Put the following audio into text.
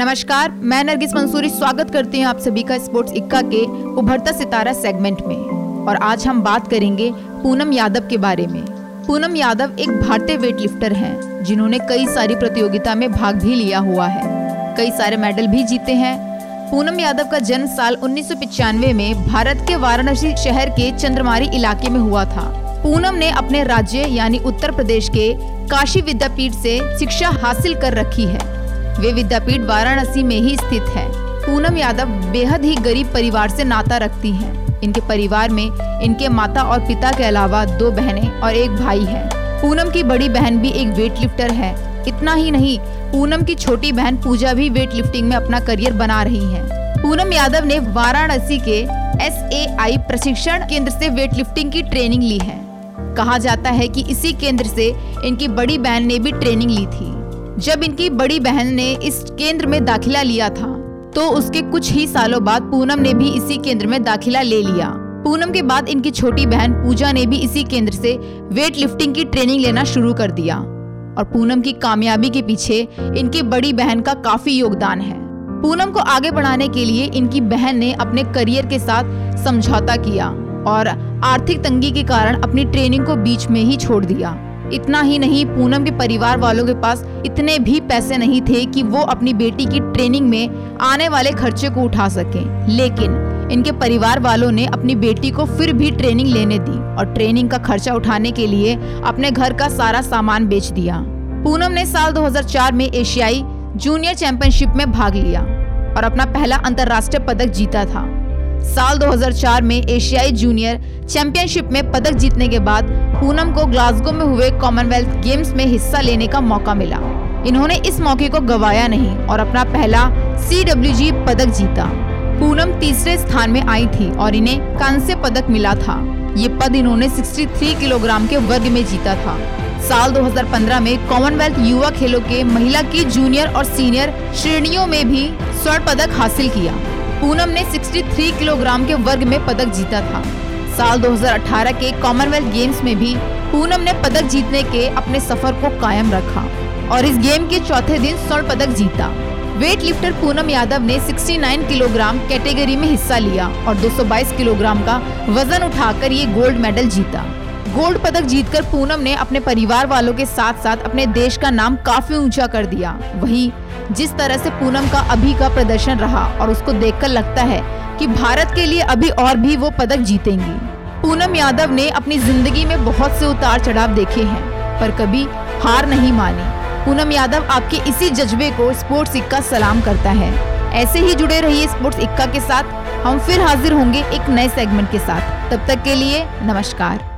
नमस्कार, मैं नरगिस मंसूरी स्वागत करती हूँ आप सभी का स्पोर्ट्स इक्का के उभरता सितारा सेगमेंट में। और आज हम बात करेंगे पूनम यादव के बारे में। पूनम यादव एक भारतीय वेटलिफ्टर हैं, जिन्होंने कई सारी प्रतियोगिता में भाग भी लिया हुआ है। कई सारे मेडल भी जीते हैं। पूनम यादव का जन्म साल उन्नीस में भारत के वाराणसी शहर के चंद्रमारी इलाके में हुआ था। पूनम ने अपने राज्य, यानी उत्तर प्रदेश के काशी विद्यापीठ से शिक्षा हासिल कर रखी है। वे विद्यापीठ वाराणसी में ही स्थित है। पूनम यादव बेहद ही गरीब परिवार से नाता रखती हैं। इनके परिवार में इनके माता और पिता के अलावा दो बहनें और एक भाई है। पूनम की बड़ी बहन भी एक वेट लिफ्टर है। इतना ही नहीं, पूनम की छोटी बहन पूजा भी वेट लिफ्टिंग में अपना करियर बना रही है। पूनम यादव ने वाराणसी के एसएआई प्रशिक्षण केंद्र से वेट लिफ्टिंग की ट्रेनिंग ली है। कहा जाता है कि इसी केंद्र से इनकी बड़ी बहन ने भी ट्रेनिंग ली थी। जब इनकी बड़ी बहन ने इस केंद्र में दाखिला लिया था तो उसके कुछ ही सालों बाद पूनम ने भी इसी केंद्र में दाखिला ले लिया। पूनम के बाद इनकी छोटी बहन पूजा ने भी इसी केंद्र से वेट लिफ्टिंग की ट्रेनिंग लेना शुरू कर दिया। और पूनम की कामयाबी के पीछे इनकी बड़ी बहन का काफ़ी योगदान है। पूनम को आगे बढ़ाने के लिए इनकी बहन ने अपने करियर के साथ समझौता किया और आर्थिक तंगी के कारण अपनी ट्रेनिंग को बीच में ही छोड़ दिया। इतना ही नहीं, पूनम के परिवार वालों के पास इतने भी पैसे नहीं थे कि वो अपनी बेटी की ट्रेनिंग में आने वाले खर्चे को उठा सकें। लेकिन इनके परिवार वालों ने अपनी बेटी को फिर भी ट्रेनिंग लेने दी और ट्रेनिंग का खर्चा उठाने के लिए अपने घर का सारा सामान बेच दिया। पूनम ने साल 2004 में एशियाई जूनियर चैंपियनशिप में भाग लिया और अपना पहला अंतर्राष्ट्रीय पदक जीता था। साल 2004 में एशियाई जूनियर चैंपियनशिप में पदक जीतने के बाद पूनम को ग्लासगो में हुए कॉमनवेल्थ गेम्स में हिस्सा लेने का मौका मिला। इन्होंने इस मौके को गवाया नहीं और अपना पहला CWG पदक जीता। पूनम तीसरे स्थान में आई थी और इन्हें कांस्य पदक मिला था। ये पद इन्होंने 63 किलोग्राम के वर्ग में जीता था। साल 2015 में कॉमनवेल्थ युवा खेलों के महिला की जूनियर और सीनियर श्रेणियों में भी स्वर्ण पदक हासिल किया। पूनम ने 63 किलोग्राम के वर्ग में पदक जीता था। साल 2018 के कॉमनवेल्थ गेम्स में भी पूनम ने पदक जीतने के अपने सफ़र को कायम रखा और इस गेम के चौथे दिन स्वर्ण पदक जीता। वेट लिफ्टर पूनम यादव ने 69 किलोग्राम कैटेगरी में हिस्सा लिया और 222 किलोग्राम का वज़न उठाकर ये गोल्ड मेडल जीता। गोल्ड पदक जीतकर पूनम ने अपने परिवार वालों के साथ साथ अपने देश का नाम काफ़ी ऊँचा कर दिया। वहीं, जिस तरह से पूनम का अभी का प्रदर्शन रहा और उसको देखकर लगता है कि भारत के लिए अभी और भी वो पदक जीतेंगी। पूनम यादव ने अपनी ज़िंदगी में बहुत से उतार चढ़ाव देखे हैं, पर कभी हार नहीं मानी। पूनम यादव आपके इसी जज्बे को स्पोर्ट्स इक्का सलाम करता है। ऐसे ही जुड़े रहिए स्पोर्ट्स इक्का के साथ। हम फिर हाजिर होंगे एक नए सेगमेंट के साथ। तब तक के लिए नमस्कार।